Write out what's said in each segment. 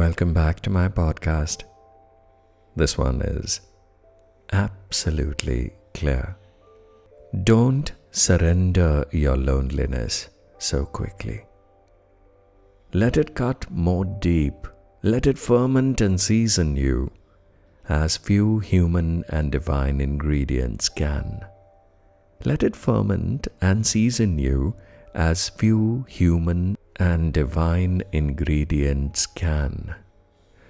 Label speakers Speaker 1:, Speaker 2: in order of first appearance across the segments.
Speaker 1: Welcome back to my podcast. This one is absolutely clear. Don't surrender your loneliness so quickly. Let it cut more deep, let it ferment and season you as few human and divine ingredients can. Let it ferment and season you as few human and divine ingredients can.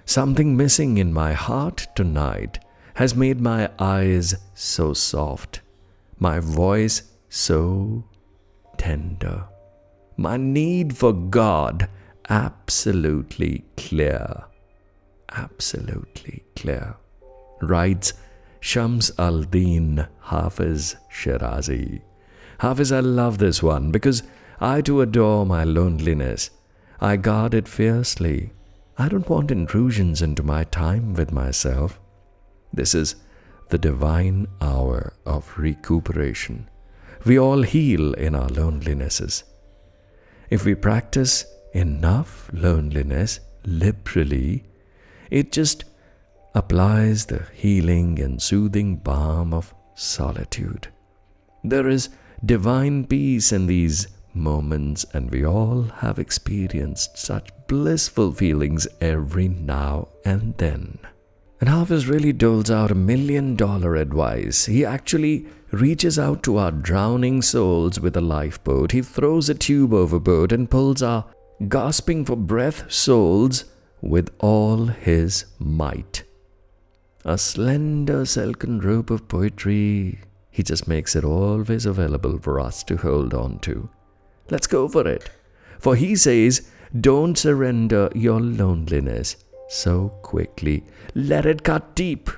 Speaker 1: Something missing in my heart tonight has made my eyes so soft, my voice so tender, my need for God absolutely clear. Absolutely clear. Writes Shams al Din Hafiz Shirazi. Hafiz, I love this one because I too adore my loneliness. I guard it fiercely. I don't want intrusions into my time with myself. This is the divine hour of recuperation. We all heal in our lonelinesses. If we practice enough loneliness liberally, it just applies the healing and soothing balm of solitude. There is divine peace in these moments, and we all have experienced such blissful feelings every now and then. And Hafiz really doles out a million dollar advice. He actually reaches out to our drowning souls with a lifeboat. He throws a tube overboard and pulls our gasping for breath souls with all his might. A slender silken rope of poetry. He just makes it always available for us to hold on to. Let's go for it. For he says, Don't surrender your loneliness so quickly. Let it cut deep.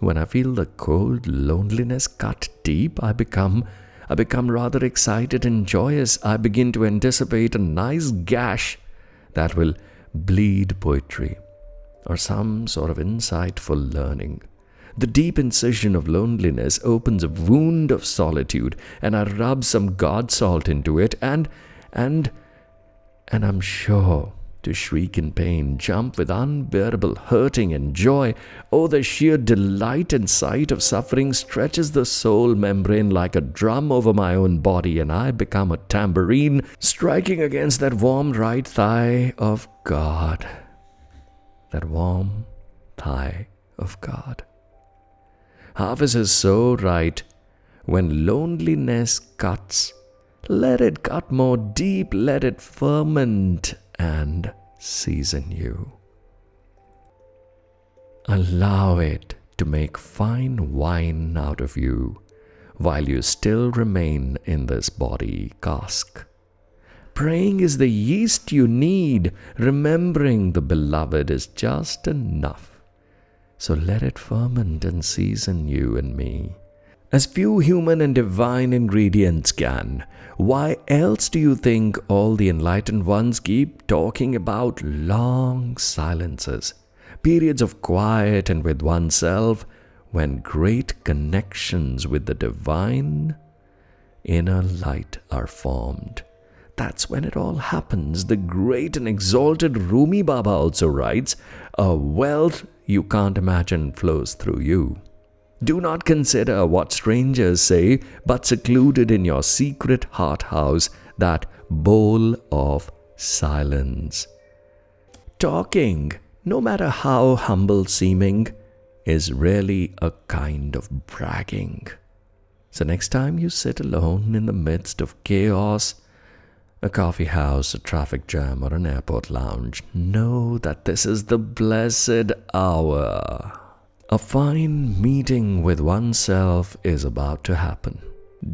Speaker 1: When I feel the cold loneliness cut deep, I become I become rather excited and joyous. I begin to anticipate a nice gash that will bleed poetry or some sort of insightful learning. The deep incision of loneliness opens a wound of solitude, and I rub some God salt into it, and, and, and I'm sure to shriek in pain, jump with unbearable hurting and joy. Oh, the sheer delight and sight of suffering stretches the soul membrane like a drum over my own body, and I become a tambourine striking against that warm right thigh of God. That warm thigh of God. Hafiz is so right. When loneliness cuts, let it cut more deep, let it ferment and season you. Allow it to make fine wine out of you while you still remain in this body cask. Praying is the yeast you need, remembering the beloved is just enough. So let it ferment and season you and me as few human and divine ingredients can. Why else do you think all the enlightened ones keep talking about long silences, periods of quiet and with oneself, when great connections with the divine inner light are formed? That's when it all happens. The great and exalted Rumi Baba also writes, A wealth you can't imagine flows through you. Do not consider what strangers say, but secluded in your secret heart house, that bowl of silence. Talking, no matter how humble seeming, is really a kind of bragging. So, next time you sit alone in the midst of chaos, a coffee house, a traffic jam, or an airport lounge, know that this is the blessed hour. A fine meeting with oneself is about to happen.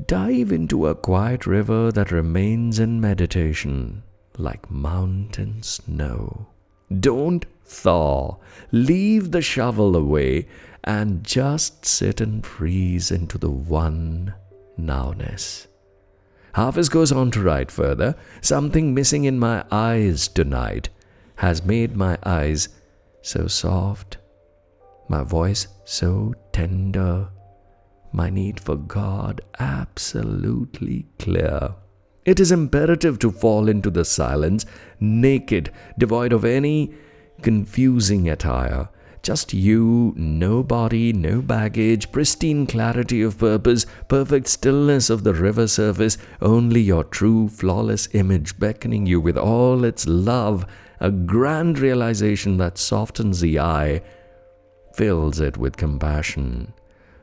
Speaker 1: Dive into a quiet river that remains in meditation like mountain snow. Don't thaw. Leave the shovel away and just sit and freeze into the one nowness. Hafiz goes on to write further Something missing in my eyes tonight has made my eyes so soft my voice so tender, my need for God absolutely clear. It is imperative to fall into the silence, naked, devoid of any confusing attire. Just you, no body, no baggage, pristine clarity of purpose, perfect stillness of the river surface, only your true, flawless image beckoning you with all its love, a grand realization that softens the eye, fills it with compassion.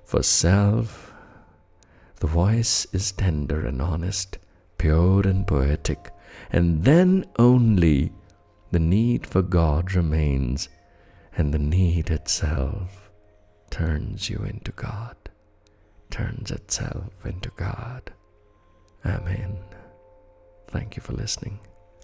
Speaker 1: For self, the voice is tender and honest, pure and poetic, and then only the need for God remains and the need itself turns you into God, turns itself into God. Amen. Thank you for listening.